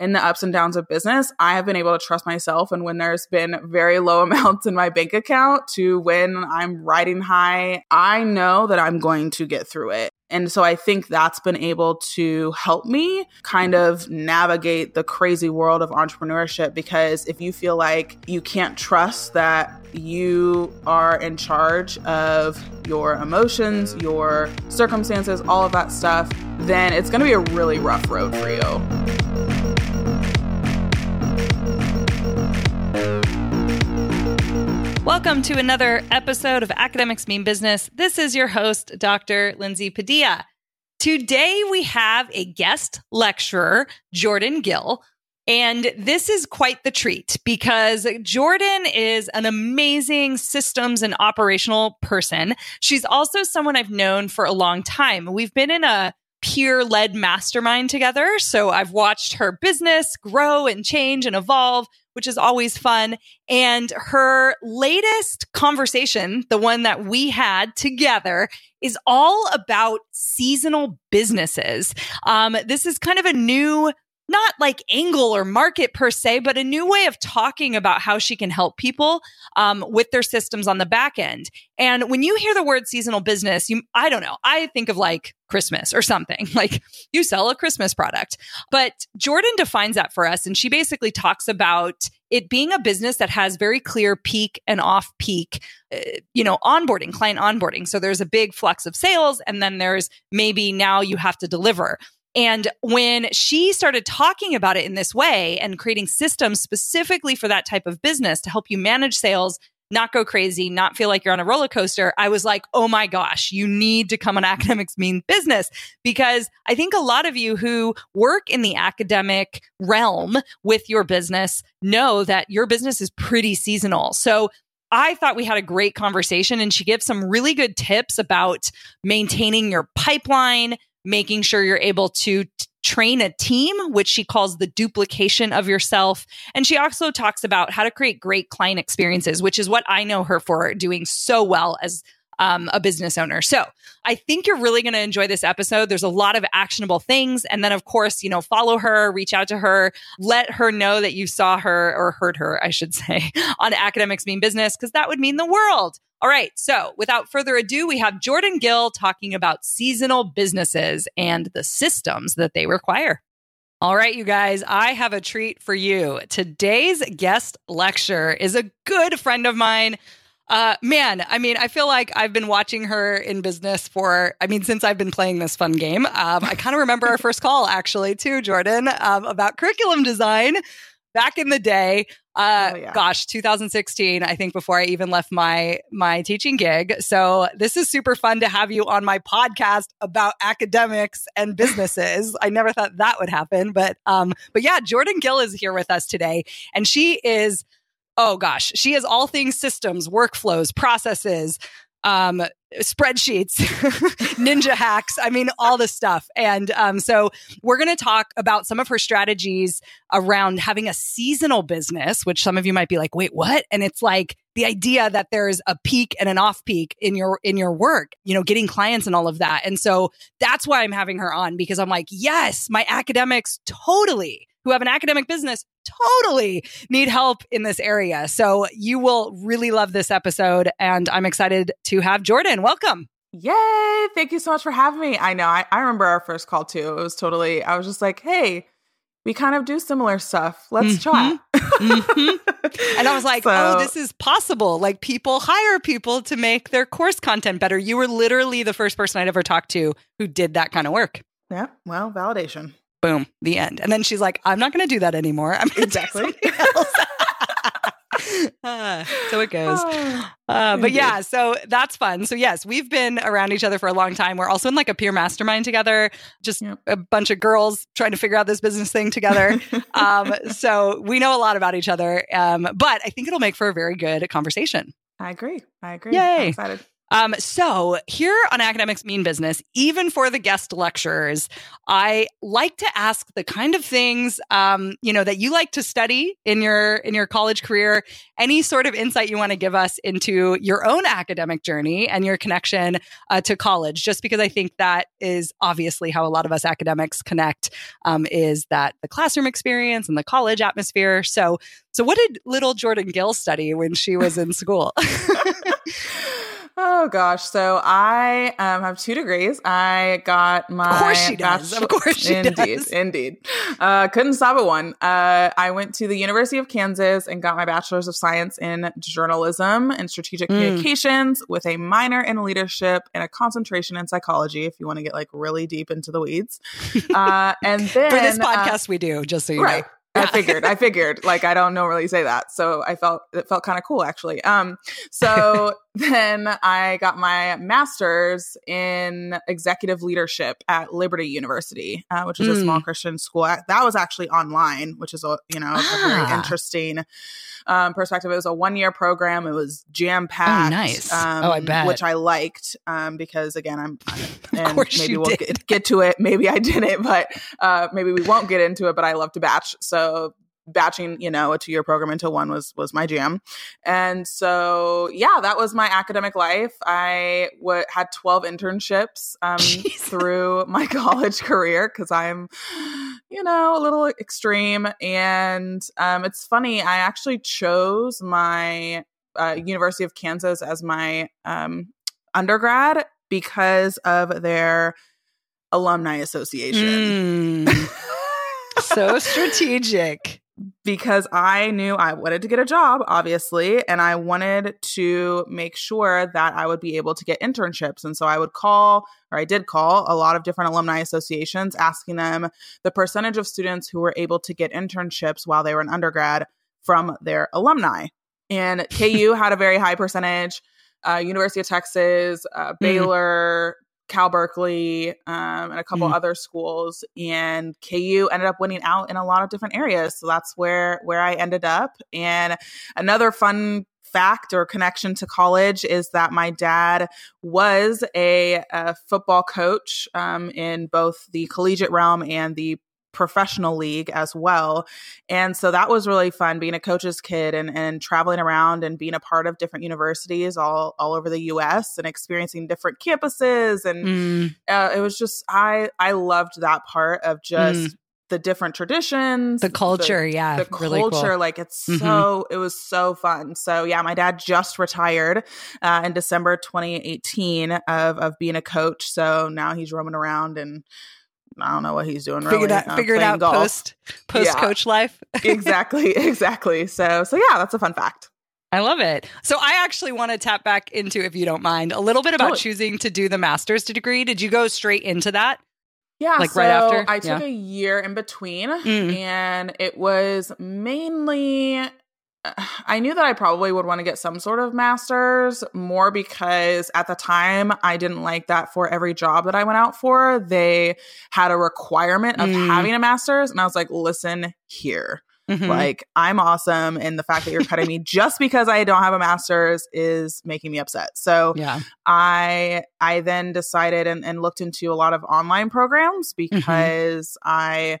in the ups and downs of business, I have been able to trust myself. And when there's been very low amounts in my bank account to when I'm riding high, I know that I'm going to get through it. And so I think that's been able to help me kind of navigate the crazy world of entrepreneurship because if you feel like you can't trust that you are in charge of your emotions, your circumstances, all of that stuff, then it's going to be a really rough road for you. Welcome to another episode of Academics Mean Business. This is your host, Dr. Lindsay Padilla. Today we have a guest lecturer, Jordan Gill. And this is quite the treat because Jordan is an amazing systems and operational person. She's also someone I've known for a long time. We've been in a peer led mastermind together. So I've watched her business grow and change and evolve which is always fun. And her latest conversation, the one that we had together, is all about seasonal businesses. Um, this is kind of a new not like angle or market per se, but a new way of talking about how she can help people um, with their systems on the back end. And when you hear the word seasonal business, you, I don't know, I think of like Christmas or something like you sell a Christmas product. But Jordan defines that for us. And she basically talks about it being a business that has very clear peak and off peak, uh, you know, onboarding, client onboarding. So there's a big flux of sales. And then there's maybe now you have to deliver. And when she started talking about it in this way and creating systems specifically for that type of business to help you manage sales, not go crazy, not feel like you're on a roller coaster, I was like, oh my gosh, you need to come on Academics Mean Business. Because I think a lot of you who work in the academic realm with your business know that your business is pretty seasonal. So I thought we had a great conversation and she gives some really good tips about maintaining your pipeline, making sure you're able to t- train a team, which she calls the duplication of yourself. And she also talks about how to create great client experiences, which is what I know her for doing so well as um, a business owner. So I think you're really going to enjoy this episode. There's a lot of actionable things. And then, of course, you know, follow her, reach out to her, let her know that you saw her or heard her, I should say, on Academics Mean Business, because that would mean the world. All right. So without further ado, we have Jordan Gill talking about seasonal businesses and the systems that they require. All right, you guys, I have a treat for you. Today's guest lecture is a good friend of mine. Uh, man, I mean, I feel like I've been watching her in business for, I mean, since I've been playing this fun game. Um, I kind of remember our first call actually, too, Jordan, um, about curriculum design back in the day. Uh, oh, yeah. gosh, 2016, I think before I even left my, my teaching gig. So this is super fun to have you on my podcast about academics and businesses. I never thought that would happen, but, um, but yeah, Jordan Gill is here with us today and she is, oh gosh, she is all things systems, workflows, processes, um, spreadsheets, ninja hacks. I mean, all the stuff. And um, so we're going to talk about some of her strategies around having a seasonal business, which some of you might be like, wait, what? And it's like the idea that there's a peak and an off peak in your in your work, you know, getting clients and all of that. And so that's why I'm having her on because I'm like, yes, my academics totally who have an academic business totally need help in this area. So you will really love this episode. And I'm excited to have Jordan. Welcome. Yay. Thank you so much for having me. I know. I, I remember our first call too. It was totally, I was just like, hey, we kind of do similar stuff. Let's mm-hmm. chat. mm-hmm. And I was like, so, oh, this is possible. Like people hire people to make their course content better. You were literally the first person I'd ever talked to who did that kind of work. Yeah. Well, validation boom, the end. And then she's like, I'm not going to do that anymore. I'm exactly. uh, so it goes. Uh, but yeah, so that's fun. So yes, we've been around each other for a long time. We're also in like a peer mastermind together, just yep. a bunch of girls trying to figure out this business thing together. um, so we know a lot about each other. Um, but I think it'll make for a very good conversation. I agree. I agree. Yay. I'm excited. Um, so here on Academics Mean Business, even for the guest lecturers, I like to ask the kind of things um, you know that you like to study in your in your college career. Any sort of insight you want to give us into your own academic journey and your connection uh, to college, just because I think that is obviously how a lot of us academics connect. Um, is that the classroom experience and the college atmosphere? So, so what did little Jordan Gill study when she was in school? Oh gosh, so I um, have two degrees. I got my of course she does. Of course she indeed, does. Indeed, uh, couldn't stop at one. Uh, I went to the University of Kansas and got my bachelor's of science in journalism and strategic mm. communications with a minor in leadership and a concentration in psychology. If you want to get like really deep into the weeds, uh, and then for this uh, podcast we do, just so you right. know. I figured. I figured. Like I don't normally say that, so I felt it felt kind of cool actually. Um, so then I got my master's in executive leadership at Liberty University, uh, which is mm. a small hmm. Christian school. That was actually online, which is a you know ah. a very ah. interesting um, perspective. It was a one year program. It was jam packed. Oh, nice. Um, oh, I bet. Which I liked um, because again, I'm. And maybe we'll get, get, to it. Maybe I didn't, but uh, maybe we won't get into it. But I love to batch, so batching you know a two year program into one was was my jam. And so yeah that was my academic life. I w- had 12 internships um, through my college career because i'm you know a little extreme. And um, it's funny i actually chose my uh, university of kansas as my um, undergrad because of their alumni association. Mm. so strategic because I knew I wanted to get a job, obviously, and I wanted to make sure that I would be able to get internships. And so I would call, or I did call, a lot of different alumni associations asking them the percentage of students who were able to get internships while they were in undergrad from their alumni. And KU had a very high percentage. Uh, University of Texas, uh, mm-hmm. Baylor, Cal Berkeley, um, and a couple mm. other schools. And KU ended up winning out in a lot of different areas. So that's where where I ended up. And another fun fact or connection to college is that my dad was a, a football coach um, in both the collegiate realm and the professional league as well. And so that was really fun being a coach's kid and, and traveling around and being a part of different universities all, all over the US and experiencing different campuses. And mm. uh, it was just, I, I loved that part of just mm. the different traditions, the culture. The, yeah. The really culture. Cool. Like it's mm-hmm. so, it was so fun. So yeah, my dad just retired uh, in December 2018 of, of being a coach. So now he's roaming around and, I don't know what he's doing. Figured really. out, uh, figured out golf. post post yeah. coach life. exactly, exactly. So, so yeah, that's a fun fact. I love it. So I actually want to tap back into, if you don't mind, a little bit about totally. choosing to do the master's degree. Did you go straight into that? Yeah, like so right after. I took yeah. a year in between, mm. and it was mainly I knew that I probably would want to get some sort of master's more because at the time I didn't like that for every job that I went out for, they had a requirement of mm. having a master's. And I was like, listen here. Mm-hmm. Like, I'm awesome. And the fact that you're cutting me just because I don't have a master's is making me upset. So yeah. I I then decided and, and looked into a lot of online programs mm-hmm. because mm-hmm. I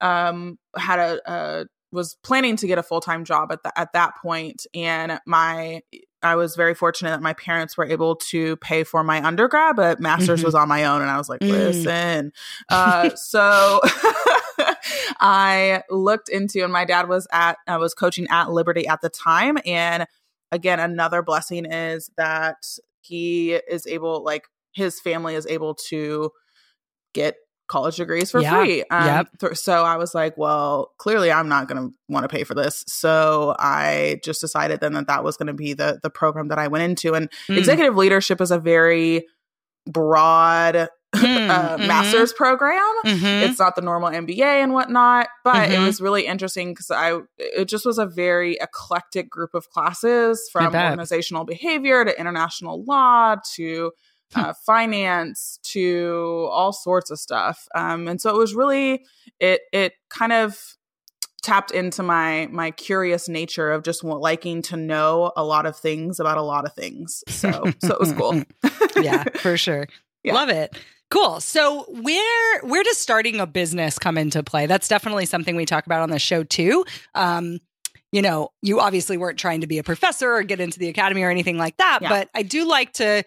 um had a, a was planning to get a full time job at the, at that point, and my I was very fortunate that my parents were able to pay for my undergrad, but master's mm-hmm. was on my own, and I was like, mm. listen. Uh, so I looked into, and my dad was at I was coaching at Liberty at the time, and again, another blessing is that he is able, like his family is able to get college degrees for yeah. free. Um, yep. th- so I was like, well, clearly I'm not going to want to pay for this. So I just decided then that that was going to be the the program that I went into. And mm. executive leadership is a very broad mm, uh, mm-hmm. master's program. Mm-hmm. It's not the normal MBA and whatnot, but mm-hmm. it was really interesting because I it just was a very eclectic group of classes from organizational behavior to international law to uh, finance to all sorts of stuff. Um, and so it was really it it kind of tapped into my my curious nature of just liking to know a lot of things about a lot of things. So so it was cool. yeah, for sure. Yeah. Love it. Cool. So where where does starting a business come into play? That's definitely something we talk about on the show too. Um, you know, you obviously weren't trying to be a professor or get into the academy or anything like that, yeah. but I do like to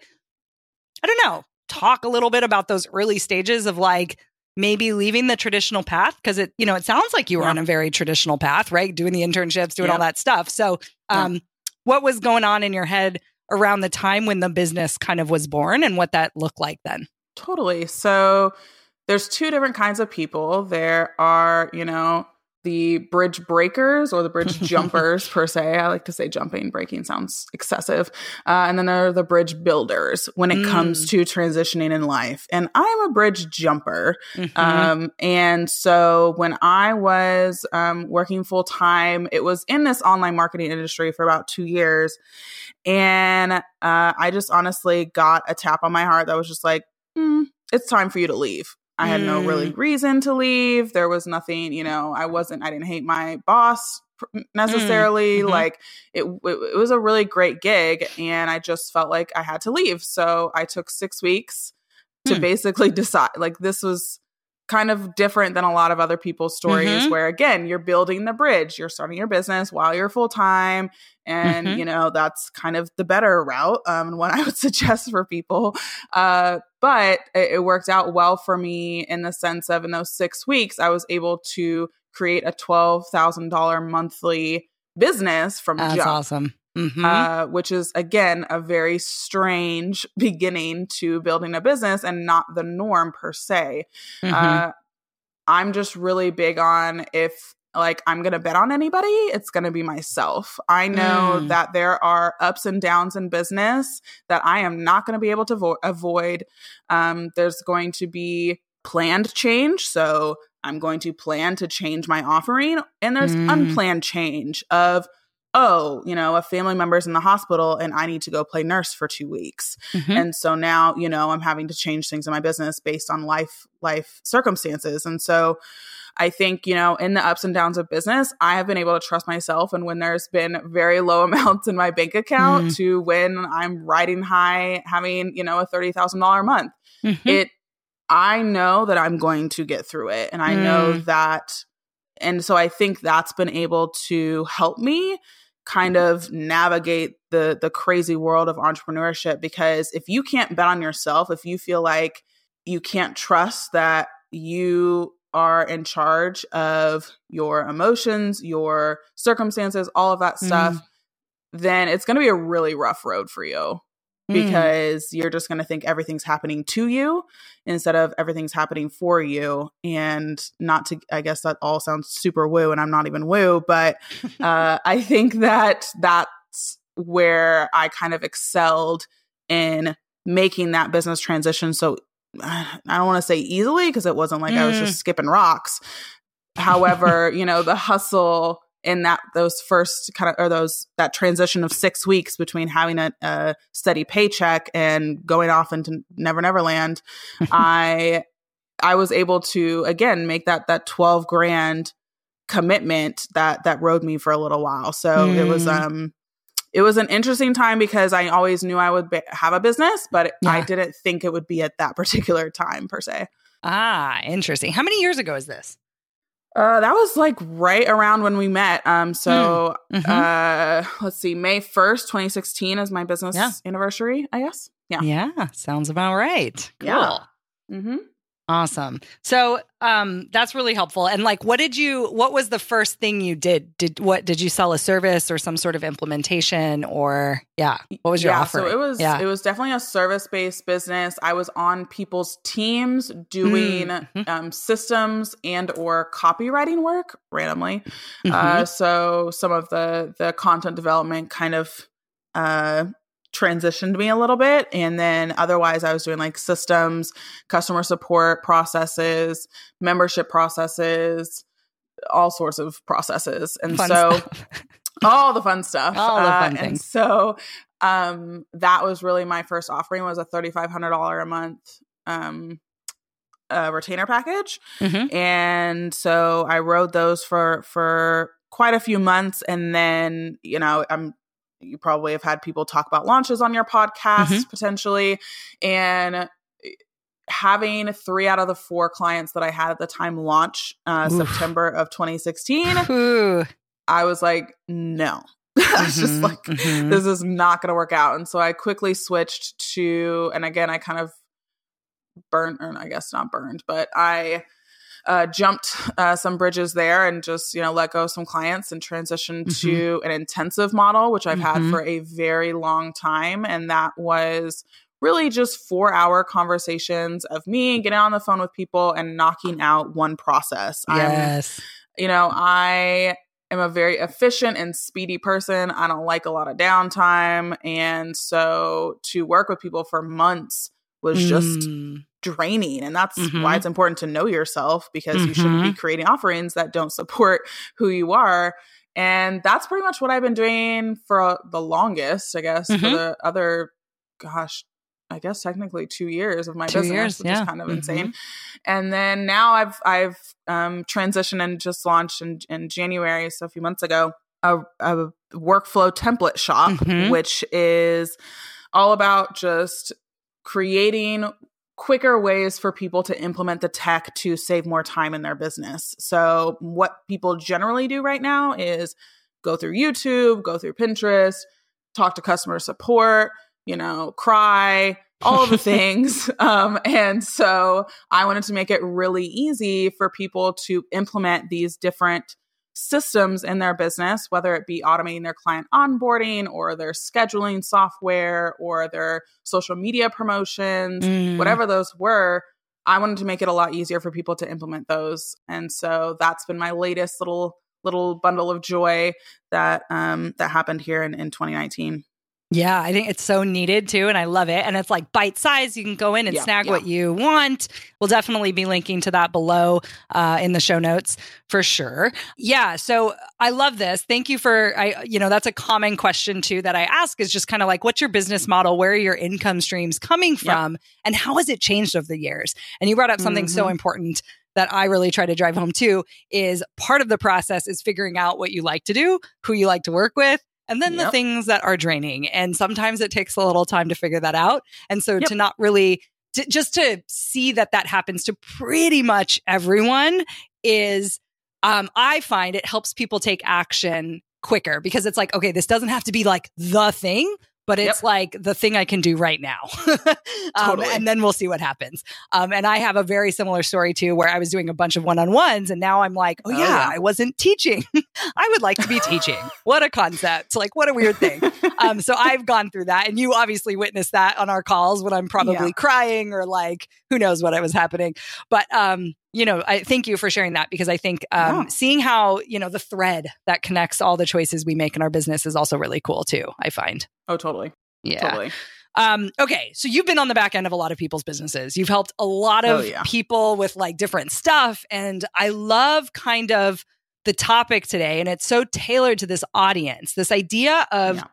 I don't know, talk a little bit about those early stages of like maybe leaving the traditional path because it you know it sounds like you were yeah. on a very traditional path right doing the internships doing yeah. all that stuff so um yeah. what was going on in your head around the time when the business kind of was born and what that looked like then totally so there's two different kinds of people there are you know the bridge breakers or the bridge jumpers per se. I like to say jumping, breaking sounds excessive. Uh, and then there are the bridge builders when it mm. comes to transitioning in life. And I'm a bridge jumper. Mm-hmm. Um, and so when I was um, working full time, it was in this online marketing industry for about two years. And uh, I just honestly got a tap on my heart that was just like, mm, it's time for you to leave. I had no really mm. reason to leave. There was nothing, you know, I wasn't, I didn't hate my boss necessarily. Mm-hmm. Like it, it, it, was a really great gig and I just felt like I had to leave. So I took six weeks to mm. basically decide, like, this was kind of different than a lot of other people's stories mm-hmm. where again you're building the bridge you're starting your business while you're full time and mm-hmm. you know that's kind of the better route um, and what i would suggest for people uh, but it, it, worked out well for me in the sense of in those six weeks i was able to create a $12000 monthly business from that's jump. awesome Mm-hmm. Uh, which is again a very strange beginning to building a business and not the norm per se. Mm-hmm. Uh, I'm just really big on if like I'm going to bet on anybody, it's going to be myself. I know mm. that there are ups and downs in business that I am not going to be able to vo- avoid. Um, there's going to be planned change. So I'm going to plan to change my offering. And there's mm. unplanned change of, oh, you know, a family member's in the hospital and I need to go play nurse for two weeks. Mm-hmm. And so now, you know, I'm having to change things in my business based on life, life circumstances. And so I think, you know, in the ups and downs of business, I have been able to trust myself. And when there's been very low amounts in my bank account mm-hmm. to when I'm riding high, having, you know, a $30,000 a month, mm-hmm. it, I know that I'm going to get through it. And I mm. know that. And so I think that's been able to help me kind of navigate the the crazy world of entrepreneurship because if you can't bet on yourself if you feel like you can't trust that you are in charge of your emotions your circumstances all of that stuff mm. then it's going to be a really rough road for you. Because mm. you're just going to think everything's happening to you instead of everything's happening for you. And not to, I guess that all sounds super woo, and I'm not even woo, but uh, I think that that's where I kind of excelled in making that business transition. So I don't want to say easily because it wasn't like mm. I was just mm. skipping rocks. However, you know, the hustle in that those first kind of or those that transition of six weeks between having a, a steady paycheck and going off into Never Never Land, I I was able to again make that that twelve grand commitment that that rode me for a little while. So mm. it was mm. um it was an interesting time because I always knew I would be, have a business, but yeah. I didn't think it would be at that particular time per se. Ah, interesting. How many years ago is this? Uh, that was like right around when we met. Um, so mm. mm-hmm. uh, let's see, May first, twenty sixteen, is my business yeah. anniversary. I guess. Yeah. Yeah, sounds about right. Cool. Yeah. Mm-hmm. Awesome. So um that's really helpful. And like what did you what was the first thing you did? Did what did you sell a service or some sort of implementation or yeah, what was your yeah, offer? So it was yeah. it was definitely a service-based business. I was on people's teams doing mm-hmm. um, systems and or copywriting work randomly. Mm-hmm. Uh so some of the the content development kind of uh transitioned me a little bit. And then otherwise, I was doing like systems, customer support processes, membership processes, all sorts of processes. And fun so, all the fun stuff. All the fun uh, things. And so, um, that was really my first offering was a $3,500 a month, um, a retainer package. Mm-hmm. And so I rode those for for quite a few months and then, you know, I'm you probably have had people talk about launches on your podcast mm-hmm. potentially and eh, having three out of the four clients that I had at the time launch uh, September of 2016, Ooh. I was like, no. I was just mm-hmm, like, mm-hmm. this is not going to work out. And so I quickly switched to, and again, I kind of burned, or I guess not burned, but I uh, jumped uh, some bridges there and just you know let go some clients and transitioned mm-hmm. to an intensive model, which I've mm-hmm. had for a very long time, and that was really just four hour conversations of me getting on the phone with people and knocking out one process. Yes. I'm, you know, I am a very efficient and speedy person. I don't like a lot of downtime. And so to work with people for months was just mm. draining. And that's mm-hmm. why it's important to know yourself because mm-hmm. you shouldn't be mm-hmm. creating offerings that don't support who you are. And that's pretty much what I've been doing for the longest, I guess, mm-hmm. for the other, gosh, I guess technically two years of my two business, years, which yeah. is kind of mm-hmm. insane. And then now I've I've um, transitioned and just launched in, in January, so a few months ago, a, a workflow template shop, mm-hmm. which is all about just creating quicker ways for people to implement the tech to save more time in their business. So, what people generally do right now is go through YouTube, go through Pinterest, talk to customer support, you know, cry, all the things. Um, and so, I wanted to make it really easy for people to implement these different systems in their business, whether it be automating their client onboarding or their scheduling software or their social media promotions, mm. whatever those were. I wanted to make it a lot easier for people to implement those. And so that's been my latest little little bundle of joy that um that happened here in, in 2019. Yeah, I think it's so needed too. And I love it. And it's like bite size. You can go in and yeah, snag yeah. what you want. We'll definitely be linking to that below uh, in the show notes for sure. Yeah. So I love this. Thank you for, I, you know, that's a common question too that I ask is just kind of like, what's your business model? Where are your income streams coming from? Yeah. And how has it changed over the years? And you brought up something mm-hmm. so important that I really try to drive home too is part of the process is figuring out what you like to do, who you like to work with, and then yep. the things that are draining. And sometimes it takes a little time to figure that out. And so yep. to not really, to, just to see that that happens to pretty much everyone is, um, I find it helps people take action quicker because it's like, okay, this doesn't have to be like the thing, but it's yep. like the thing I can do right now. um, totally. And then we'll see what happens. Um, and I have a very similar story too, where I was doing a bunch of one on ones and now I'm like, oh, oh yeah, yeah, I wasn't teaching. I would like to be teaching. what a concept. Like, what a weird thing. um, so I've gone through that. And you obviously witnessed that on our calls when I'm probably yeah. crying or like, who knows what I was happening. But, um, you know, I thank you for sharing that because I think um, seeing how, you know, the thread that connects all the choices we make in our business is also really cool too, I find. Oh, totally. Yeah. Totally. Um, okay, so you've been on the back end of a lot of people's businesses. You've helped a lot of oh, yeah. people with like different stuff. And I love kind of the topic today, and it's so tailored to this audience this idea of yeah.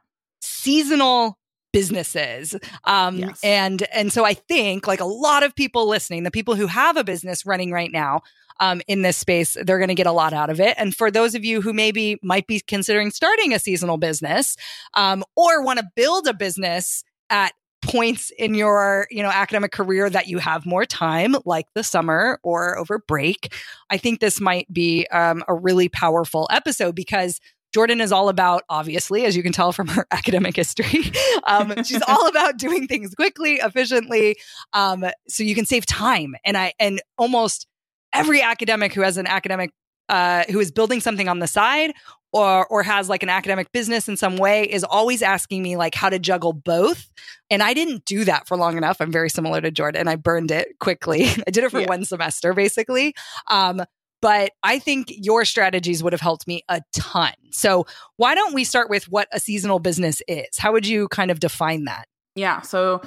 seasonal businesses um yes. and and so i think like a lot of people listening the people who have a business running right now um, in this space they're going to get a lot out of it and for those of you who maybe might be considering starting a seasonal business um, or want to build a business at points in your you know academic career that you have more time like the summer or over break i think this might be um, a really powerful episode because Jordan is all about, obviously, as you can tell from her academic history, um, she's all about doing things quickly, efficiently, um, so you can save time. And I and almost every academic who has an academic uh, who is building something on the side or or has like an academic business in some way is always asking me like how to juggle both. And i didn't do that for long enough. I'm very similar to jordan. I burned it quickly. I did it for yeah. one semester basically. Um, but I think your strategies would have helped me a ton. So, why don't we start with what a seasonal business is? How would you kind of define that? Yeah. So,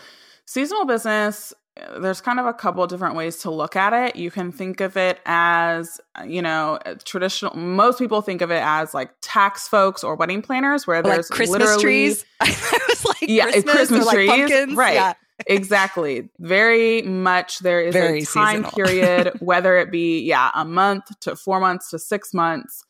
seasonal business, there's kind of a couple different ways to look at it. You can think of it as, you know, traditional, most people think of it as like tax folks or wedding planners where there's like Christmas literally trees. I was like, yeah, Christmas, Christmas trees. Like right. Yeah. Exactly. Very much there is Very a time period, whether it be, yeah, a month to four months to six months,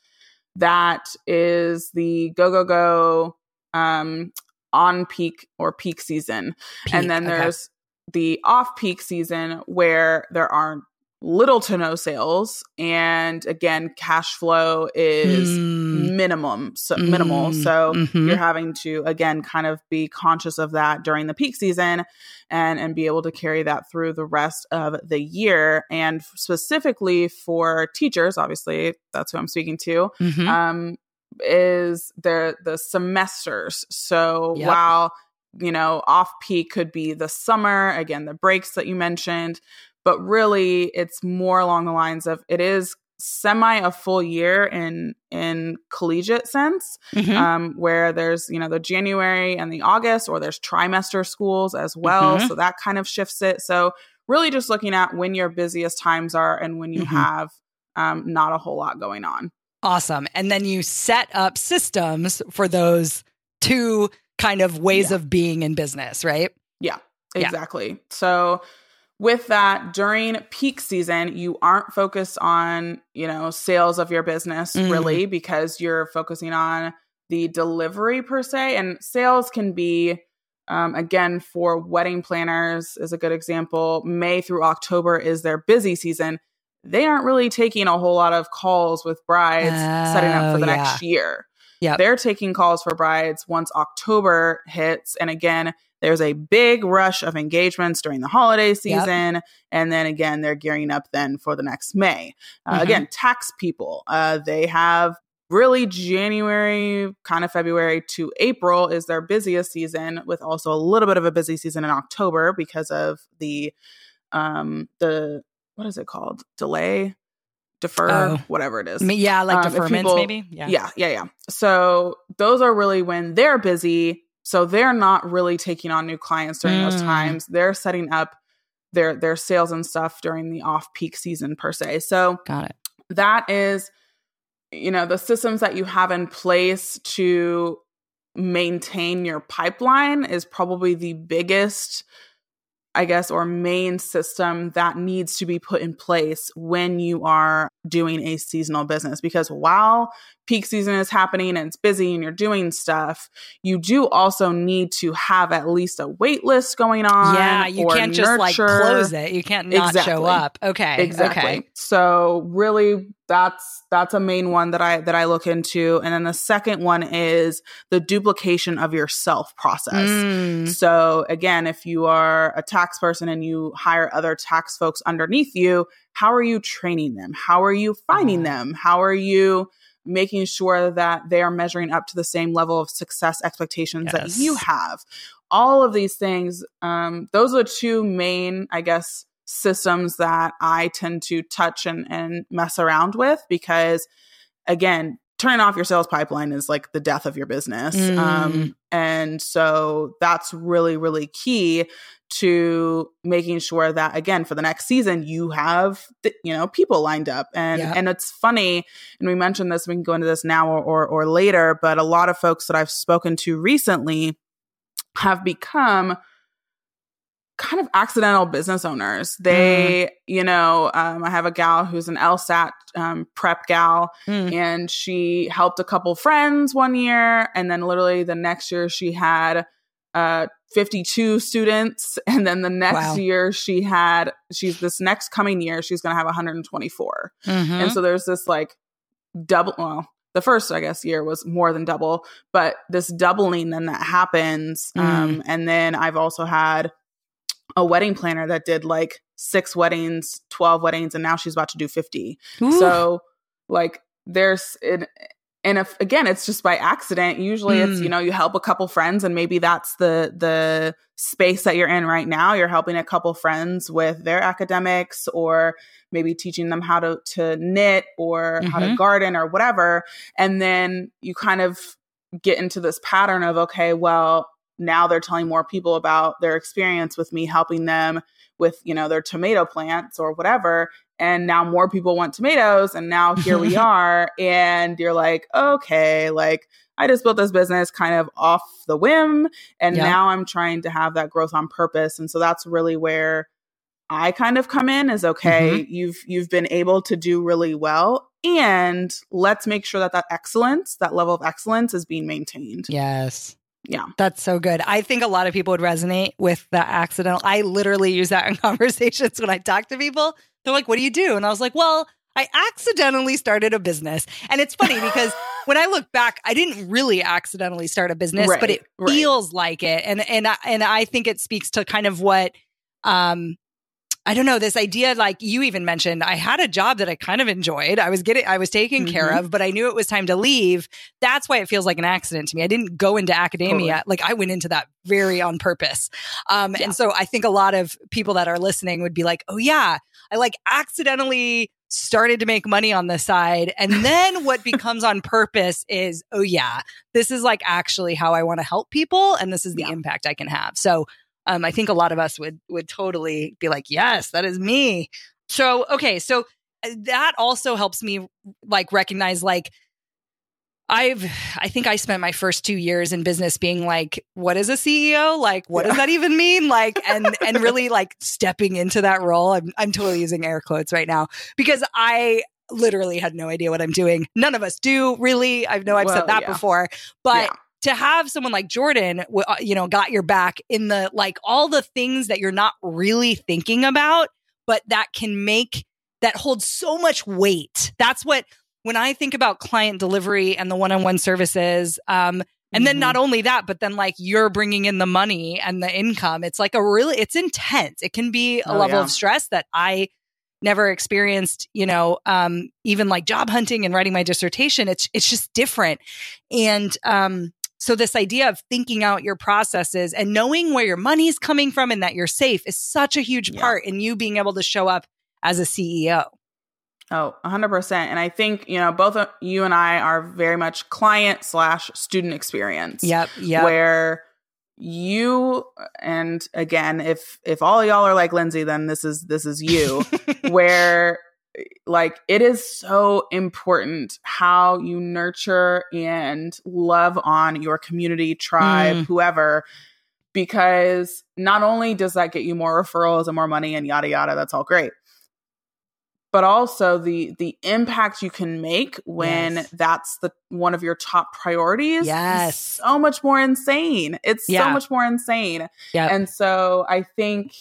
that is the go, go, go um, on peak or peak season. Peak, and then okay. there's the off peak season where there are little to no sales. And again, cash flow is Mm, minimum, so minimal. mm, So mhm. you're having to again kind of be conscious of that during the peak season and and be able to carry that through the rest of the year and specifically for teachers obviously that's who i'm speaking to Mhm. um is the the semesters so Yep. while you know off peak could be the summer again the breaks that you mentioned but really it's more along the lines of it is semi a full year in in collegiate sense Mhm. um, where there's you know the January and the August, or there's trimester schools as well. Mhm. So that kind of shifts it. So really, just looking at when your busiest times are and when you Mhm. have um, not a whole lot going on. Awesome. And then you set up systems for those two kind of ways Yeah. of being in business, right? Yeah. Exactly. So with that during peak season, you aren't focused on, you know, sales of your business Mhm. really because you're focusing on the delivery per se and sales can be um, again for wedding planners is a good example. May through October is their busy season. They aren't really taking a whole lot of calls with brides setting up for Oh, the yeah. next year. Yep. They're taking calls for brides once October hits. And again, there's a big rush of engagements during the holiday season. And then again, they're gearing up then for the next May. Uh, Mhm. Again, tax people, uh, they have really January, kind of February to April is their busiest season, with also a little bit of a busy season in October because of the, um, the, what is it called? Delay, defer, Oh. whatever it is. Yeah, like Um, deferments, people- maybe. Yeah. Yeah, yeah, yeah. So those are really when they're busy. So they're not really taking on new clients during those Mm. times. They're setting up their their sales and stuff during the off peak season per se. So Got it. that is you know the systems that you have in place to maintain your pipeline is probably the biggest I guess, or main system that needs to be put in place when you are doing a seasonal business. Because while peak season is happening and it's busy and you're doing stuff, you do also need to have at least a wait list going on. Yeah, you can't just like close it. You can't not show up. Okay. Exactly. Okay. So really that's that's a main one that I that I look into. And then the second one is the duplication of your self process. Mm. So again, if you are a tax person and you hire other tax folks underneath you, how are you training them? How are you finding Oh. them? How are you making sure that they are measuring up to the same level of success expectations that you have? All of these things, um, those are the two main, I guess, systems that I tend to touch and, and mess around with because again, turning off your sales pipeline is like the death of your business. Mm. Um, and so that's really, really key to making sure that again for the next season you have th- you know people lined up and Yeah. and it's funny and we mentioned this we can go into this now or, or or later but a lot of folks that I've spoken to recently have become kind of accidental business owners. They, you know, um, I have a gal who's an LSAT um, prep gal, Mm. and she helped a couple friends one year, and then literally the next year she had uh, 52 students, and then the next Wow. year she had she's this next coming year she's going to have 124, Mhm. and so there's this like double. Well, the first I guess year was more than double, but this doubling then that happens, Mm. um, and then I've also had a wedding planner that did like six weddings, 12 weddings, and now she's about to do 50. Ooh. So, like, there's it. And if again, it's just by accident. Usually, it's Mm. you know you help a couple friends, and maybe that's the the space that you're in right now. You're helping a couple friends with their academics, or maybe teaching them how to to knit or how to Mhm. garden or whatever. And then you kind of get into this pattern of okay, well, now they're telling more people about their experience with me helping them with you know their tomato plants or whatever. And now more people want tomatoes and now here we are. And you're like okay like i just built this business kind of off the whim and Yeah. now i'm trying to have that growth on purpose. And so that's really where i kind of come in is okay mm-hmm. you've you've been able to do really well and let's make sure that that excellence that level of excellence is being maintained. Yes. Yeah. That's so good. I think a lot of people would resonate with that accidental. I literally use that in conversations when I talk to people. They're like, what do you do? And I was like, well, I accidentally started a business. And it's funny because when I look back, I didn't really accidentally start a business, but it right. feels like it. And and I, and I think it speaks to kind of what um I don't know this idea like you even mentioned I had a job that I kind of enjoyed. I was getting I was taken care Mhm. of, but I knew it was time to leave. That's why it feels like an accident to me. I didn't go into academia. Totally. Like I went into that very on purpose. Um Yeah. and so I think a lot of people that are listening would be like, "Oh yeah, I like accidentally started to make money on the side. And then what becomes on purpose is, oh, yeah, this is like actually how I want to help people. And this is the Yeah. impact I can have. So um, I think a lot of us would would totally be like, yes, that is me. So, okay. So uh, that also helps me like recognize like, I've I think I spent my first 2 years in business being like what is a CEO like what does that even mean like and and really like stepping into that role I'm I'm totally using air quotes right now because I literally had no idea what I'm doing none of us do really I know I've Well, said that yeah. before but Yeah. To have someone like Jordan, uh, you know, got your back in the like all the things that you're not really thinking about, but that can make that hold so much weight. That's what when I think about client delivery and the one-on-one services, um, and then not only that, but then like you're bringing in the money and the income. It's like a really, it's intense. It can be a Oh, level yeah. of stress that I never experienced. You know, um, even like job hunting and writing my dissertation. It's it's just different. And um, so this idea of thinking out your processes and knowing where your money's coming from and that you're safe is such a huge Yeah. part in you being able to show up as a CEO. Oh, 100%. And I think, you know, both of you and I are very much client slash student experience. Yep. Yep. Where you and again, if if all y'all are like Lindsay, then this is this is you. where like it is so important how you nurture and love on your community, tribe, Mm. whoever, because not only does that get you more referrals and more money and yada yada, that's all great. But also the the impact you can make when Yes. that's the one of your top priorities. is Yes. so much more insane. It's Yeah. so much more insane. Yep. And so I think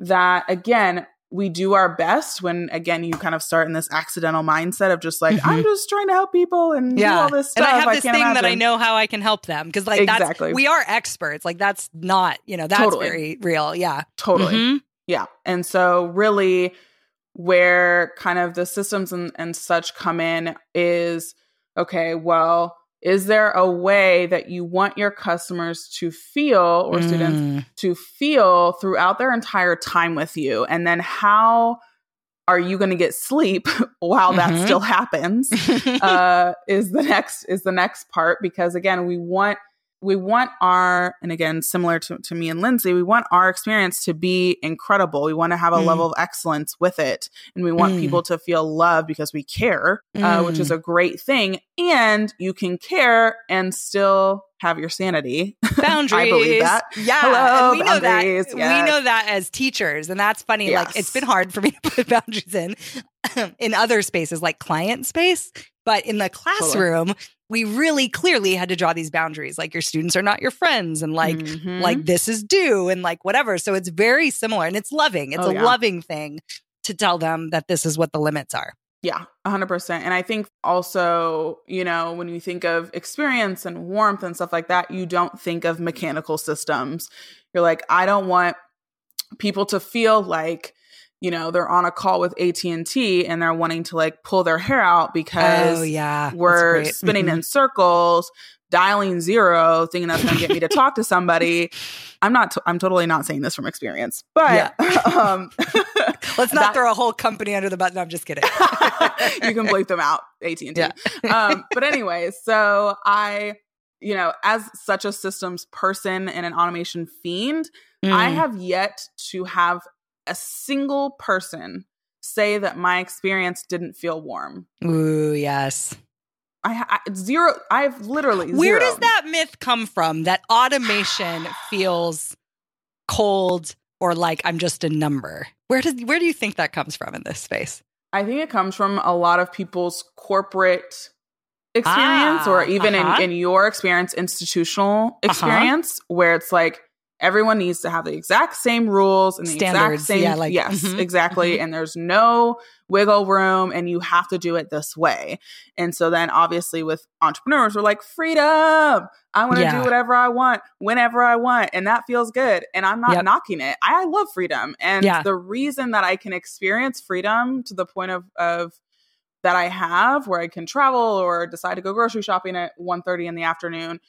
that again, we do our best when again you kind of start in this accidental mindset of just like Mhm. I'm just trying to help people and do yeah. all this and stuff. I have this thing that I know how I can help them because like Exactly. that's we are experts. Like that's not, you know, that's Totally. very real. Yeah. totally. Mhm. Yeah. And so really where kind of the systems and, and such come in is okay, well, is there a way that you want your customers to feel or students Mm. to feel throughout their entire time with you? And then how are you going to get sleep while that Mhm. still happens? uh, is the next is the next part because again we want we want our and again similar to, to me and lindsay we want our experience to be incredible we want to have a Mm. level of excellence with it and we want Mm. people to feel love because we care uh, which is a great thing and you can care and still have your sanity boundaries. I believe that. Yeah, Hello, and we know that. boundaries, We know that as teachers, and that's funny. Like it's been hard for me to put boundaries in in other spaces, like client space, but in the classroom, we really clearly had to draw these boundaries. Like your students are not your friends, and like Mhm. like this is due, and like whatever. So it's very similar, and it's loving. It's Oh, a yeah. loving thing to tell them that this is what the limits are. Yeah, 100%. And I think also, you know, when you think of experience and warmth and stuff like that, you don't think of mechanical systems. You're like, I don't want people to feel like, you know, they're on a call with AT&T and they're wanting to like pull their hair out because oh yeah, we're spinning Mhm. in circles, dialing zero, thinking that's going to get me to talk to somebody. I'm not, t- I'm totally not saying this from experience, but, um, Let's not that- throw a whole company under the bus. No, I'm just kidding. you can bleep them out, AT and T. Yeah. um, but anyway, so I, you know, as such a systems person and an automation fiend, I Mm. have yet to have a single person say that my experience didn't feel warm. Ooh, yes. I, I zero. I've literally. Where zero. does that myth come from? That automation feels cold or like I'm just a number. Where does where do you think that comes from in this space? I think it comes from a lot of people's corporate experience, Ah, or even uh-huh. in in your experience, institutional experience, where it's like everyone needs to have the exact same rules and the Standards, exact same. yeah, like- yes, mhm, exactly. And there's no wiggle room, and you have to do it this way. And so then, obviously, with entrepreneurs, we're like freedom. I want to Yeah. do whatever I want, whenever I want, and that feels good. And I'm not Yep. knocking it. I love freedom, and Yeah. the reason that I can experience freedom to the point of of that I have where I can travel or decide to go grocery shopping at 1.30 in the afternoon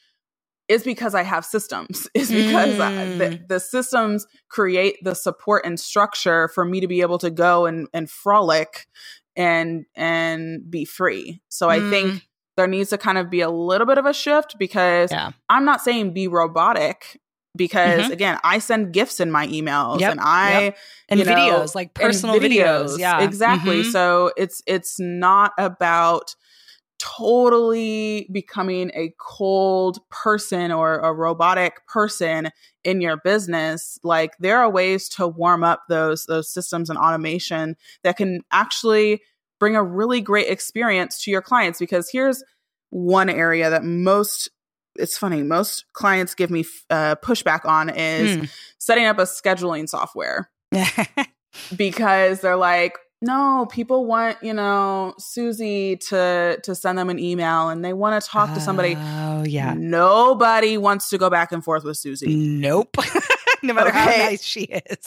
is because I have systems. Is because I- the, Mm. the systems create the support and structure for me to be able to go and, and frolic and and be free. So I Mm. think there needs to kind of be a little bit of a shift because Yeah. I'm not saying be robotic because Mhm. again, I send gifts in my emails Yep, and I And you know, videos, like personal videos. Yeah. exactly Mhm. so it's it's not about totally becoming a cold person or a robotic person in your business like there are ways to warm up those those systems and automation that can actually bring a really great experience to your clients because here's one area that most it's funny most clients give me uh, pushback on is Mm. setting up a scheduling software Hmm. because they're like no people want you know susie to to send them an email and they want to talk to somebody Oh yeah. nobody wants to go back and forth with susie Nope. no matter how nice she is.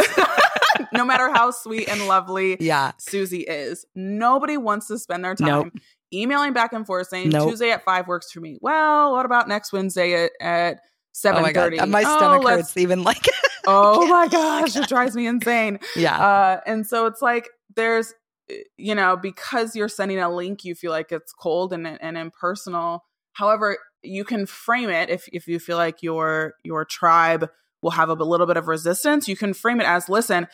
no matter how sweet and lovely yeah. susie is nobody wants to spend their time Nope. emailing back and forth saying Nope. tuesday at five works for me well what about next wednesday at, at Oh my god. 7.30 My oh, stomach let's- hurts even like oh my gosh it drives me insane Yeah. Uh, and so it's like there's, uh, you know, because you're sending a link, you feel like it's cold and and impersonal. However, you can frame it if if you feel like your your tribe will have a little bit of resistance. You can frame it as, listen,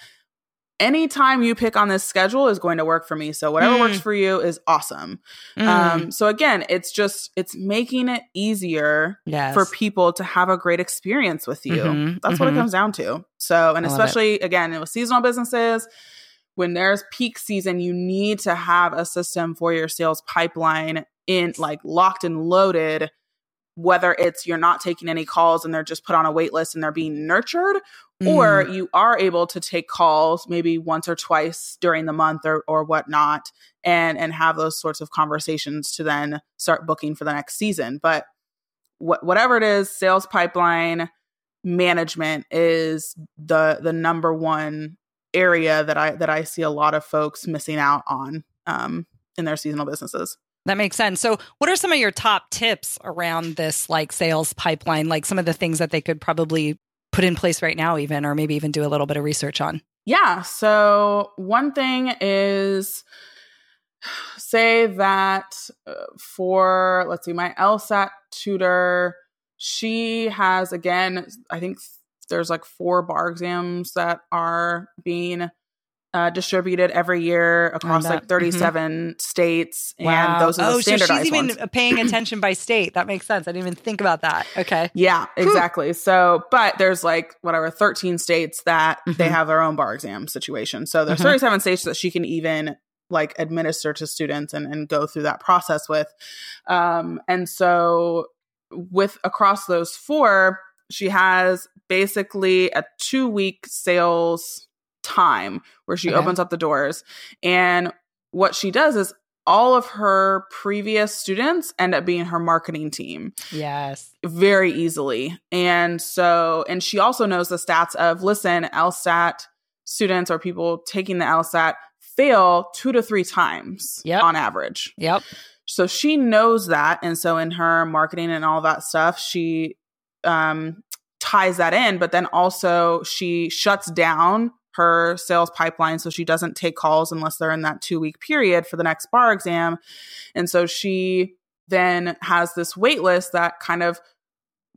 anytime you pick on this schedule is going to work for me. So whatever Mm. works for you is awesome. Mm. Um, so again, it's just it's making it easier yes. for people to have a great experience with you. Mhm, That's what it mhm. comes down to. So, and I it. especially again with seasonal businesses, when there's peak season, you need to have a system for your sales pipeline in like locked and loaded. Whether it's you're not taking any calls and they're just put on a wait list and they're being nurtured, or Mm. you are able to take calls maybe once or twice during the month or or whatnot, and and have those sorts of conversations to then start booking for the next season. But what whatever it is, sales pipeline management is the the number one area that I that I see a lot of folks missing out on um, in their seasonal businesses. That makes sense. So, what are some of your top tips around this like sales pipeline? Like some of the things that they could probably put in place right now, even, or maybe even do a little bit of research on? Yeah. So one thing is say that uh, for, let's see, my LSAT tutor, she has, again, I think there's like four bar exams that are being uh, distributed every year across like 37 states. And those are the oh, so she's even ones. paying attention by state. That makes sense. I didn't even think about that. Okay. Yeah, exactly. So, but there's like whatever 13 states that they Mhm. have their own bar exam situation. So there's Mhm. 37 states that she can even like administer to students and, and go through that process with. Um, and so with across those four, she has basically a two week sales time where she Okay. opens up the doors. And what she does is all of her previous students end up being her marketing team Yes. very easily. And so, and she also knows the stats of listen, LSAT students or people taking the LSAT fail two to three times Yep. on average. Yep. So she knows that. And so in her marketing and all that stuff, she um, ties that in, but then also she shuts down her sales pipeline so she doesn't take calls unless they're in that two week period for the next bar exam. And so she then has this wait list that kind of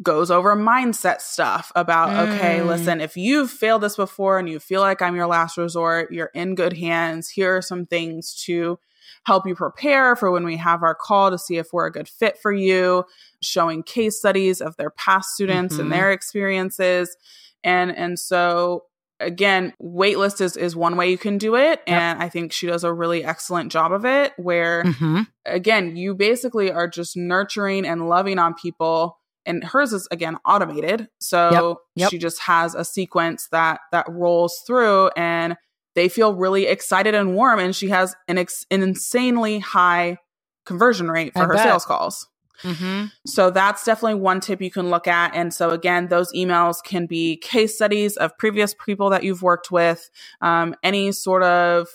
goes over mindset stuff about mm. okay listen if you've failed this before and you feel like i'm your last resort you're in good hands here are some things to help you prepare for when we have our call to see if we're a good fit for you showing case studies of their past students mm-hmm. and their experiences and and so again, waitlist is, is one way you can do it. Yep. And I think she does a really excellent job of it, where mm-hmm. again, you basically are just nurturing and loving on people. And hers is again automated. So yep. Yep. she just has a sequence that that rolls through and they feel really excited and warm. And she has an, ex- an insanely high conversion rate for I her bet. sales calls. Mm-hmm. So that's definitely one tip you can look at. And so again, those emails can be case studies of previous people that you've worked with, um, any sort of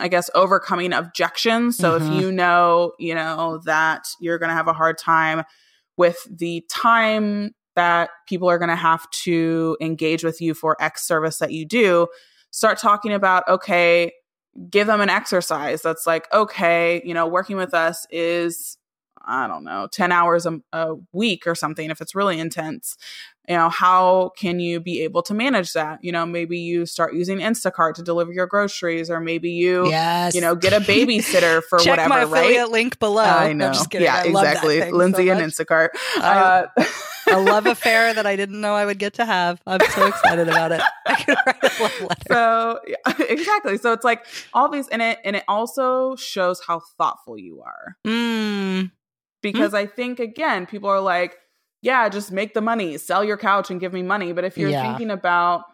I guess overcoming objections. So mm-hmm. if you know, you know, that you're going to have a hard time with the time that people are going to have to engage with you for X service that you do, start talking about, okay, give them an exercise that's like, okay, you know, working with us is I don't know, 10 hours a, a, week or something, if it's really intense, you know, how can you be able to manage that? You know, maybe you start using Instacart to deliver your groceries, or maybe you, yes. you know, get a babysitter for Check whatever, my affiliate right? link below. I know. Yeah, I exactly. Lindsay so and Instacart. Uh, a love affair that I didn't know I would get to have. I'm so excited about it. I could write a love letter. So yeah, exactly. So it's like all these in it, and it also shows how thoughtful you are. Mm. Mm-hmm. because mm-hmm. I think again, people are like, yeah, just make the money, sell your couch and give me money. But if you're yeah. thinking about,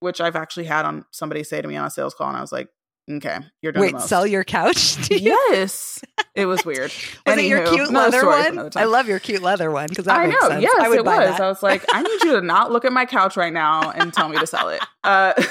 which I've actually had on somebody say to me on a sales call, and I was like, okay, you're doing Wait, sell your couch? yes, it was weird. was Anywho, it your cute leather one? I love your cute leather one because I know. Sense. Yes, I it was. That. I was like, I need you to not look at my couch right now and tell me to sell it. Uh,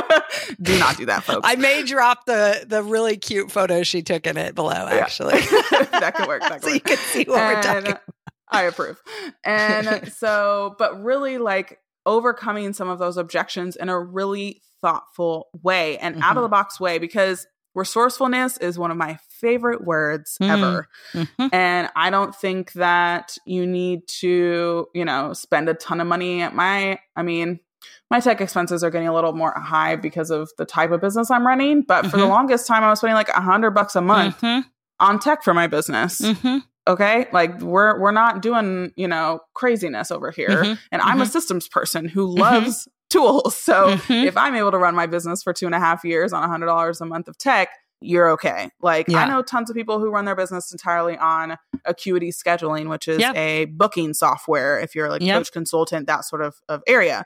do not do that, folks. I may drop the the really cute photo she took in it below. Actually, yeah. that could work. That could so work. you can see what and we're talking. About. I approve. And so, but really, like overcoming some of those objections in a really thoughtful way and mm-hmm. out of the box way, because resourcefulness is one of my favorite words mm. ever. Mm-hmm. And I don't think that you need to, you know, spend a ton of money at my, I mean, my tech expenses are getting a little more high because of the type of business I'm running. But mm-hmm. for the mm-hmm. longest time, I was spending like a hundred bucks a month mm-hmm. on tech for my business. Mm-hmm. Okay, like we're we're not doing you know craziness over here, mm-hmm. and I'm a mm-hmm. systems person who loves tools. So if I'm able to run my business for two and a half years on a hundred dollars a month of tech, you're okay. Like yeah. I know tons of people who run their business entirely on Acuity scheduling, which is yep. a booking software. If you're like yep. coach consultant, that sort of, of area.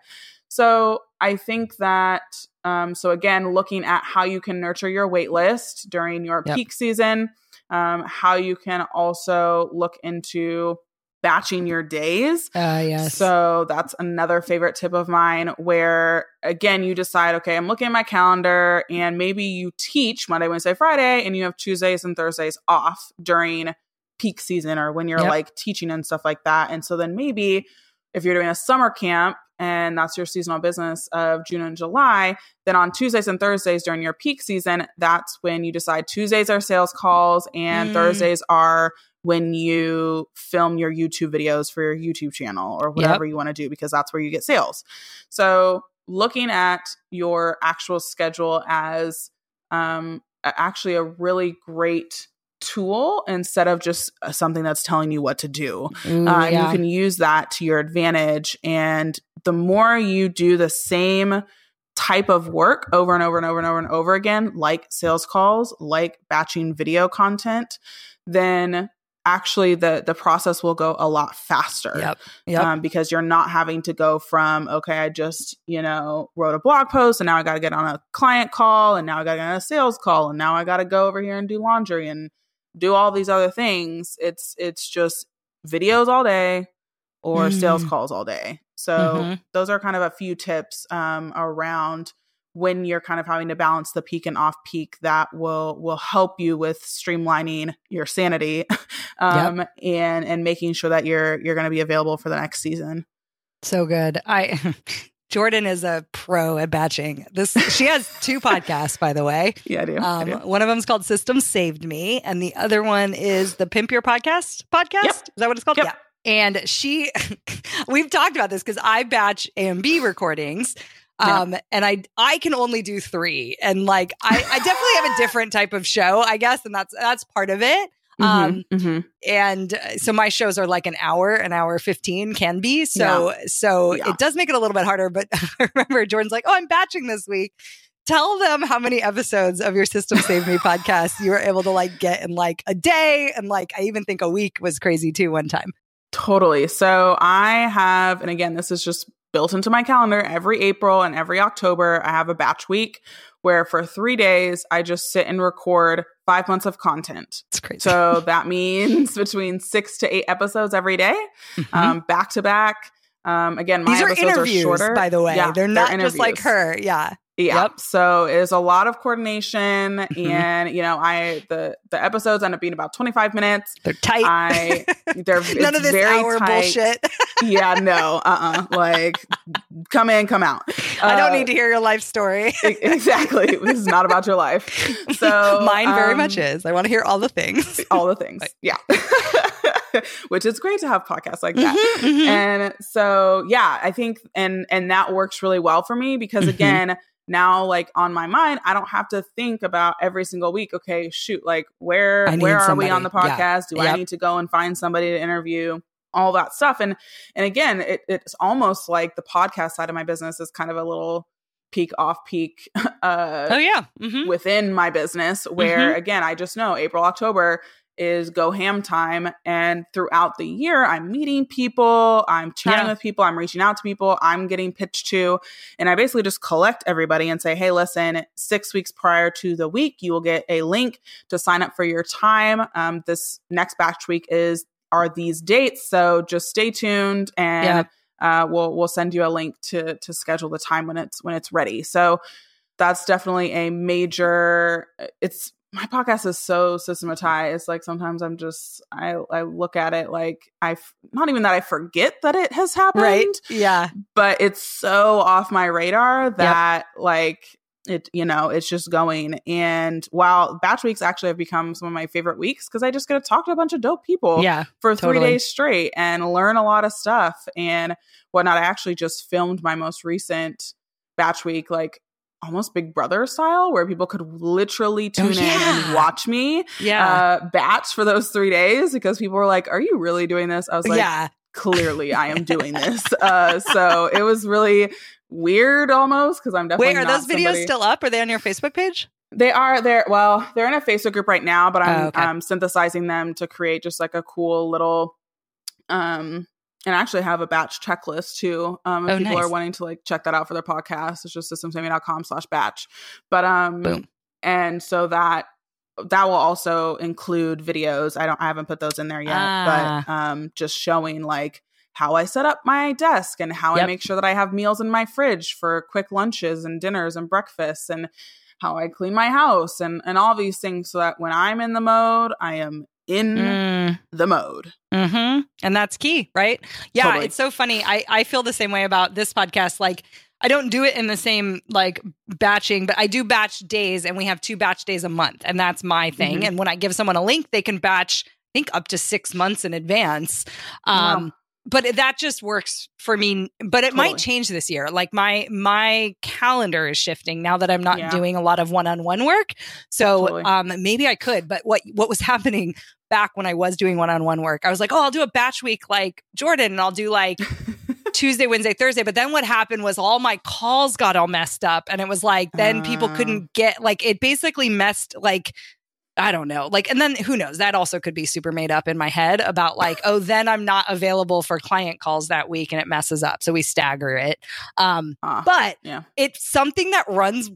So I think that, um, so again, looking at how you can nurture your wait list during your yep. peak season, um, how you can also look into batching your days. Uh, yes. So that's another favorite tip of mine where again you decide, okay, I'm looking at my calendar and maybe you teach Monday, Wednesday, Friday, and you have Tuesdays and Thursdays off during peak season or when you're yep. like teaching and stuff like that. And so then maybe if you're doing a summer camp and that's your seasonal business of June and July, then on Tuesdays and Thursdays during your peak season, that's when you decide Tuesdays are sales calls and mm. Thursdays are when you film your YouTube videos for your YouTube channel or whatever yep. you want to do because that's where you get sales. So, looking at your actual schedule as um, actually a really great tool instead of just uh, something that's telling you what to do. Mm, uh, yeah. You can use that to your advantage. And the more you do the same type of work over and over and over and over and over again, like sales calls, like batching video content, then actually the the process will go a lot faster yep, yep. Um, because you're not having to go from okay i just you know wrote a blog post and now i got to get on a client call and now i got to get on a sales call and now i got to go over here and do laundry and do all these other things. It's it's just videos all day or mm. sales calls all day. So mm-hmm. those are kind of a few tips um, around when you're kind of having to balance the peak and off peak that will will help you with streamlining your sanity um, yep. and and making sure that you're you're going to be available for the next season. So good. I Jordan is a pro at batching. This she has two podcasts, by the way. Yeah, I do. Um, I do. One of them is called Systems Saved Me, and the other one is the Pimp Your Podcast podcast. Yep. Is that what it's called? Yep. Yeah. And she, we've talked about this because I batch A and B recordings. Um, yeah. and I I can only do three. And like I, I definitely have a different type of show, I guess, and that's that's part of it. Mm-hmm, um, mm-hmm. and uh, so my shows are like an hour, an hour 15 can be. So, yeah. so yeah. it does make it a little bit harder. But I remember Jordan's like, Oh, I'm batching this week. Tell them how many episodes of your Systems Saved Me podcast you were able to like get in like a day. And like, I even think a week was crazy too one time. Totally. So I have, and again, this is just built into my calendar every April and every October. I have a batch week where for three days I just sit and record five months of content. It's crazy. So that means between six to eight episodes every day, mm-hmm. um, back to back. Um, again, my These are episodes interviews, are shorter. By the way, yeah, they're not they're just like her. Yeah. Yeah. Yep. So it is a lot of coordination mm-hmm. and you know, I the the episodes end up being about 25 minutes. They're tight. I they're none of this hour tight. bullshit. yeah, no. Uh-uh. Like come in, come out. I don't need to uh, hear your life story. exactly. This is not about your life. So mine very um, much is. I want to hear all the things. All the things. Yeah. which is great to have podcasts like that. Mm-hmm, mm-hmm. And so, yeah, I think, and, and that works really well for me because mm-hmm. again, now like on my mind i don't have to think about every single week okay shoot like where where are somebody. we on the podcast yeah. do yep. i need to go and find somebody to interview all that stuff and and again it, it's almost like the podcast side of my business is kind of a little peak off peak uh oh yeah mm-hmm. within my business where mm-hmm. again i just know april october is go ham time. And throughout the year, I'm meeting people, I'm chatting yeah. with people, I'm reaching out to people, I'm getting pitched to. And I basically just collect everybody and say, hey, listen, six weeks prior to the week, you will get a link to sign up for your time. Um, this next batch week is are these dates. So just stay tuned and yeah. uh, we'll we'll send you a link to to schedule the time when it's when it's ready. So that's definitely a major it's my podcast is so systematized like sometimes i'm just i i look at it like i not even that i forget that it has happened right yeah but it's so off my radar that yep. like it you know it's just going and while batch weeks actually have become some of my favorite weeks because i just get to talk to a bunch of dope people yeah for three totally. days straight and learn a lot of stuff and whatnot i actually just filmed my most recent batch week like almost Big Brother style, where people could literally oh, tune oh, yeah. in and watch me yeah. uh, batch for those three days because people were like, "Are you really doing this?" I was like, "Yeah." Clearly, I am doing this. Uh, so it was really weird almost because I'm definitely. Wait, are those videos somebody- still up? Are they on your Facebook page? They are there. Well, they're in a Facebook group right now, but I'm oh, okay. um, synthesizing them to create just like a cool little um and I actually have a batch checklist too. Um, if oh, people nice. are wanting to like check that out for their podcast, it's just systemssavedme.com slash batch. But um, Boom. and so that that will also include videos. I don't, I haven't put those in there yet, ah. but um, just showing like how I set up my desk and how yep. I make sure that I have meals in my fridge for quick lunches and dinners and breakfasts and how I clean my house and and all these things so that when I'm in the mode, I am in mm. the mode. Mm-hmm. And that's key, right? Yeah, totally. it's so funny. I, I feel the same way about this podcast. Like, I don't do it in the same like batching, but I do batch days and we have two batch days a month. And that's my thing. Mm-hmm. And when I give someone a link, they can batch, I think, up to six months in advance. Um, wow but that just works for me but it totally. might change this year like my my calendar is shifting now that i'm not yeah. doing a lot of one-on-one work so totally. um maybe i could but what what was happening back when I was doing one on one work. I was like, oh, I'll do a batch week like Jordan and I'll do like Tuesday, Wednesday, Thursday. But then what happened was all my calls got all messed up. And it was like, then uh. people couldn't ah. get, like, it basically messed, like, I don't know. Like, and then who knows? That also could be super made up in my head about like, oh, then I'm not available for client calls that week and it messes up. So we stagger it. Um, uh, but yeah. it's something that runs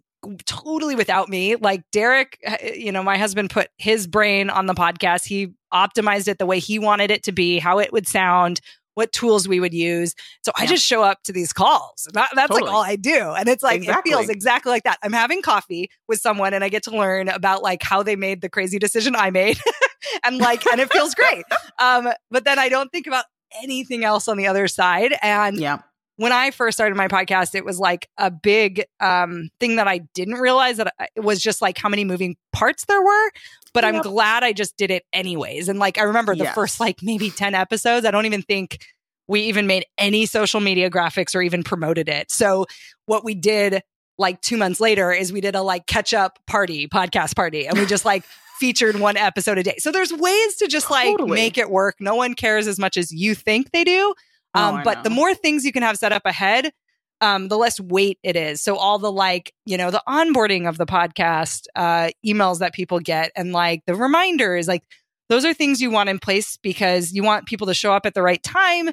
totally without me. Like Derek, you know, my husband put his brain on the podcast. He optimized it the way he wanted it to be, how it would sound, what tools we would use. So yeah. I just show up to these calls. That, that's totally. like all I do. And it's like, exactly. it feels exactly like that. I'm having coffee with someone and I get to learn about like how they made the crazy decision I made. and like, and it feels great. Um, but then I don't think about anything else on the other side. And yeah when I first started my podcast, it was like a big um, thing that I didn't realize that it was just like how many moving parts there were. But yep. I'm glad I just did it anyways. And like I remember the yes. first like maybe 10 episodes, I don't even think we even made any social media graphics or even promoted it. So what we did like two months later is we did a like catch up party, podcast party, and we just like featured one episode a day. So there's ways to just like totally. make it work. No one cares as much as you think they do. Oh, um, oh, but know. the more things you can have set up ahead, um, the less weight it is. So all the like, you know, the onboarding of the podcast, uh, emails that people get, and like the reminders, like those are things you want in place because you want people to show up at the right time.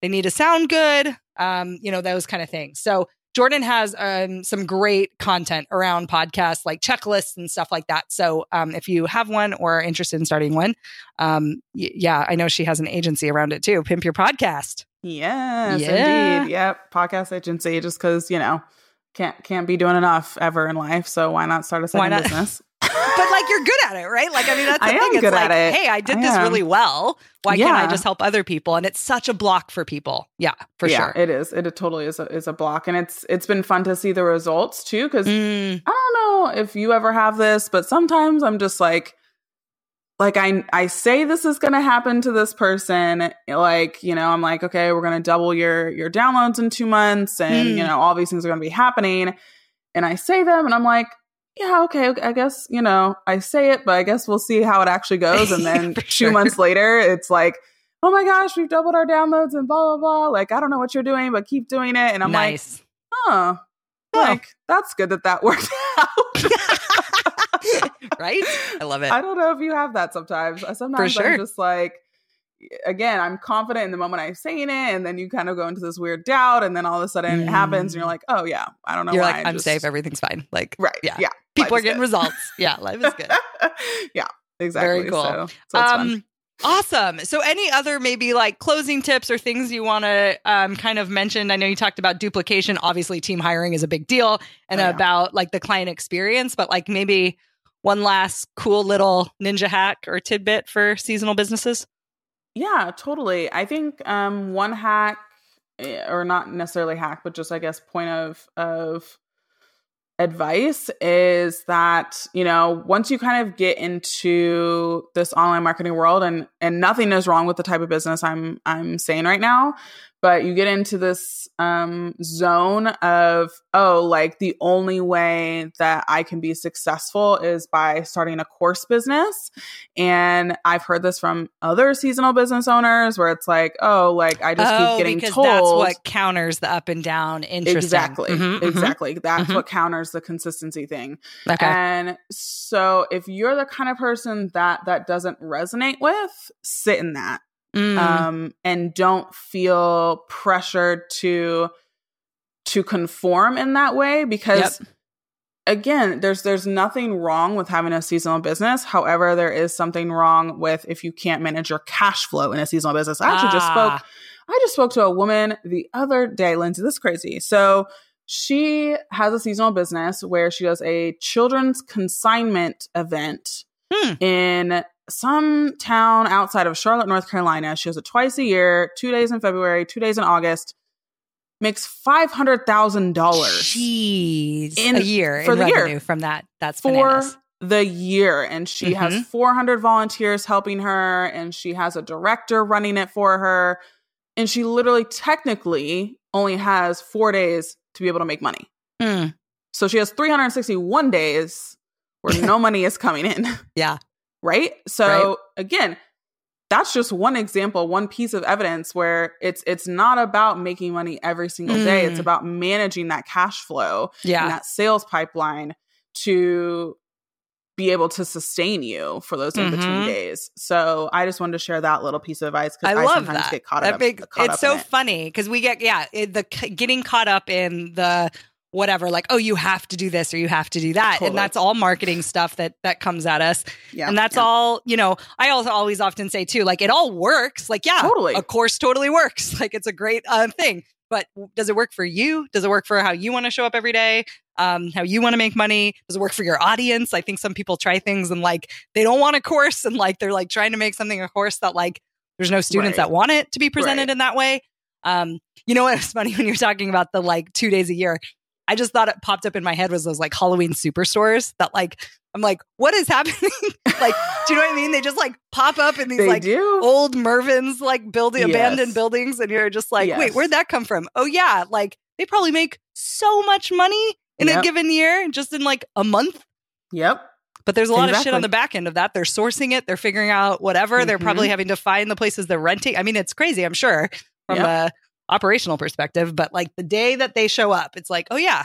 They need to sound good, um, you know, those kind of things. So Jordan has um, some great content around podcasts, like checklists and stuff like that. So um, if you have one or are interested in starting one, um, y- yeah, I know she has an agency around it too. Pimp your podcast. Yes, yeah. indeed. Yep, podcast agency. Just because you know can't can't be doing enough ever in life, so why not start a second business? but like you're good at it, right? Like I mean, that's the I thing. It's like, it. hey, I did I this am. really well. Why yeah. can't I just help other people? And it's such a block for people. Yeah, for yeah, sure. It is. It, it totally is a, is a block, and it's it's been fun to see the results too. Because mm. I don't know if you ever have this, but sometimes I'm just like like I I say this is going to happen to this person like you know I'm like okay we're going to double your your downloads in 2 months and mm. you know all these things are going to be happening and I say them and I'm like yeah, okay, I guess, you know, I say it, but I guess we'll see how it actually goes. And then two sure. months later, it's like, oh my gosh, we've doubled our downloads and blah, blah, blah. Like, I don't know what you're doing, but keep doing it. And I'm nice. like, huh, oh. like, that's good that that worked out. right? I love it. I don't know if you have that sometimes. Sometimes sure. I'm just like, again, I'm confident in the moment I'm saying it, and then you kind of go into this weird doubt, and then all of a sudden mm. it happens, and you're mm. like, oh yeah, I don't know. You're why. like, I'm just... safe, everything's fine. Like, right? Yeah, yeah. People are getting good. results. Yeah, life is good. yeah, exactly. Very cool. So, so um, Awesome. So, any other maybe like closing tips or things you want to um, kind of mention? I know you talked about duplication. Obviously, team hiring is a big deal, and oh, yeah. about like the client experience. But like maybe one last cool little ninja hack or tidbit for seasonal businesses. Yeah, totally. I think um, one hack, eh, or not necessarily hack, but just I guess point of of advice is that you know once you kind of get into this online marketing world and and nothing is wrong with the type of business i'm i'm saying right now but you get into this um, zone of oh like the only way that i can be successful is by starting a course business and i've heard this from other seasonal business owners where it's like oh like i just oh, keep getting because told that's what counters the up and down Interesting. exactly mm-hmm, mm-hmm. exactly mm-hmm. that's mm-hmm. what counters the consistency thing okay. and so if you're the kind of person that that doesn't resonate with sit in that mm. um, and don't feel pressured to to conform in that way because yep. again there's there's nothing wrong with having a seasonal business however there is something wrong with if you can't manage your cash flow in a seasonal business i actually ah. just spoke ah. i just spoke to a woman the other day lindsay this is crazy so she has a seasonal business where she does a children's consignment event hmm. in some town outside of Charlotte, North Carolina. She does it twice a year, two days in February, two days in August. Makes five hundred thousand dollars. Jeez, in a year for the year from that. That's for bananas. the year, and she mm-hmm. has four hundred volunteers helping her, and she has a director running it for her, and she literally, technically, only has four days to be able to make money. Mm. So she has three hundred sixty-one days where no money is coming in. Yeah right? So right. again, that's just one example, one piece of evidence where it's it's not about making money every single mm. day. It's mm. about managing that cash flow yeah. and that sales pipeline to be able to sustain you for those in between mm-hmm. days. So I just wanted to share that little piece of advice because I, I, love sometimes that. get caught that up. Big, caught it's up so it. funny because we get yeah it, the getting caught up in the whatever like oh you have to do this or you have to do that totally. and that's all marketing stuff that that comes at us yeah, and that's yeah. all you know i also always often say too like it all works like yeah totally a course totally works like it's a great uh, thing but does it work for you does it work for how you want to show up every day um, how you want to make money does it work for your audience i think some people try things and like they don't want a course and like they're like trying to make something a course that like there's no students right. that want it to be presented right. in that way Um, you know what? It's funny when you're talking about the like two days a year. I just thought it popped up in my head was those like Halloween superstores that like I'm like, what is happening? like, do you know what I mean? They just like pop up in these They like do. old Mervyn's like building Yes. abandoned buildings, and you're just like, wait, where'd that come from? Oh yeah, like they probably make so much money in a given year, just in like a month. Yep. But there's a lot of shit on the back end of that. They're sourcing it, they're figuring out whatever. They're Mhm. probably having to find the places they're renting. I mean, it's crazy, I'm sure, from Yep. a operational perspective. But like the day that they show up, it's like, oh yeah,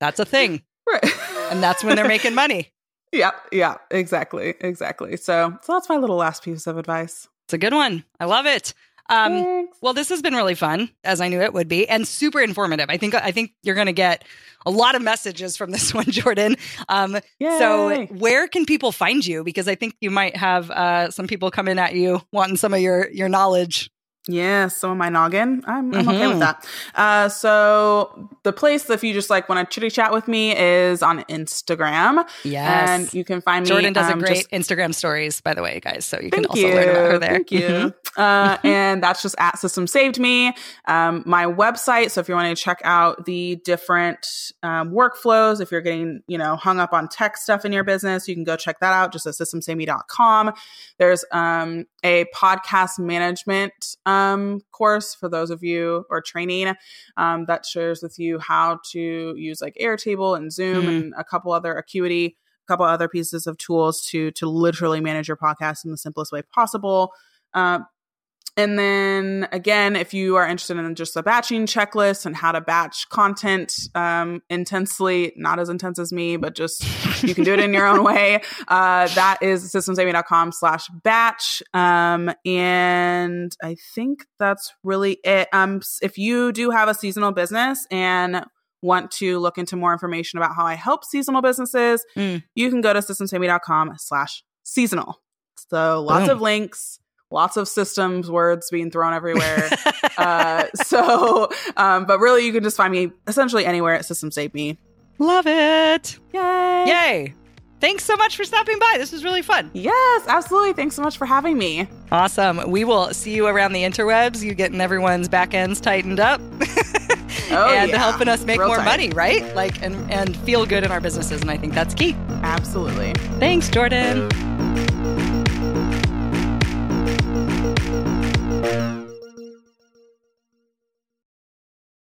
that's a thing. Right. And that's when they're making money. yeah. Yeah. Exactly. Exactly. So, so that's my little last piece of advice. It's a good one. I love it. Um, Thanks. well, this has been really fun, as I knew it would be, and super informative. I think I think you're going to get a lot of messages from this one, Jordan. Um, so, where can people find you? Because I think you might have uh, some people coming at you wanting some of your your knowledge. Yeah, some of my noggin. I'm, I'm okay with that. Uh, so the place, if you just like want to chitty chat with me, is on Instagram, Yes. and you can find me. Jordan does um, a great just- Instagram stories, by the way, guys. So you can also you. learn about her there. Thank you. Mhm. Uh, and that's just at Systems Saved Me. Um, my website. So if you want to check out the different um, workflows, if you're getting you know hung up on tech stuff in your business, you can go check that out. Just at systemssavedme.com. There's um, a podcast management um, course for those of you or training um, that shares with you how to use like Airtable and Zoom Mhm. and a couple other Acuity, a couple other pieces of tools to to literally manage your podcast in the simplest way possible. Uh, and then again, if you are interested in just a batching checklist and how to batch content um, intensely, not as intense as me, but just you can do it in your own way. Uh, that is systemssavedme.com slash batch. Um, and I think that's really it. Um, if you do have a seasonal business and want to look into more information about how I help seasonal businesses, Mm. you can go to systemssavedme.com slash seasonal. So lots Boom. of links, lots of systems words being thrown everywhere. uh, so, um, but really, you can just find me essentially anywhere at Systems Saved Me. Love it. Yay! Yay. Thanks so much for stopping by. This was really fun. Yes, absolutely. Thanks so much for having me. Awesome. We will see you around the interwebs. You getting everyone's back ends tightened up. Oh, and yeah. helping us make Real more tight. money, right? Like and and feel good in our businesses. And I think that's key. Absolutely. Thanks, Jordan.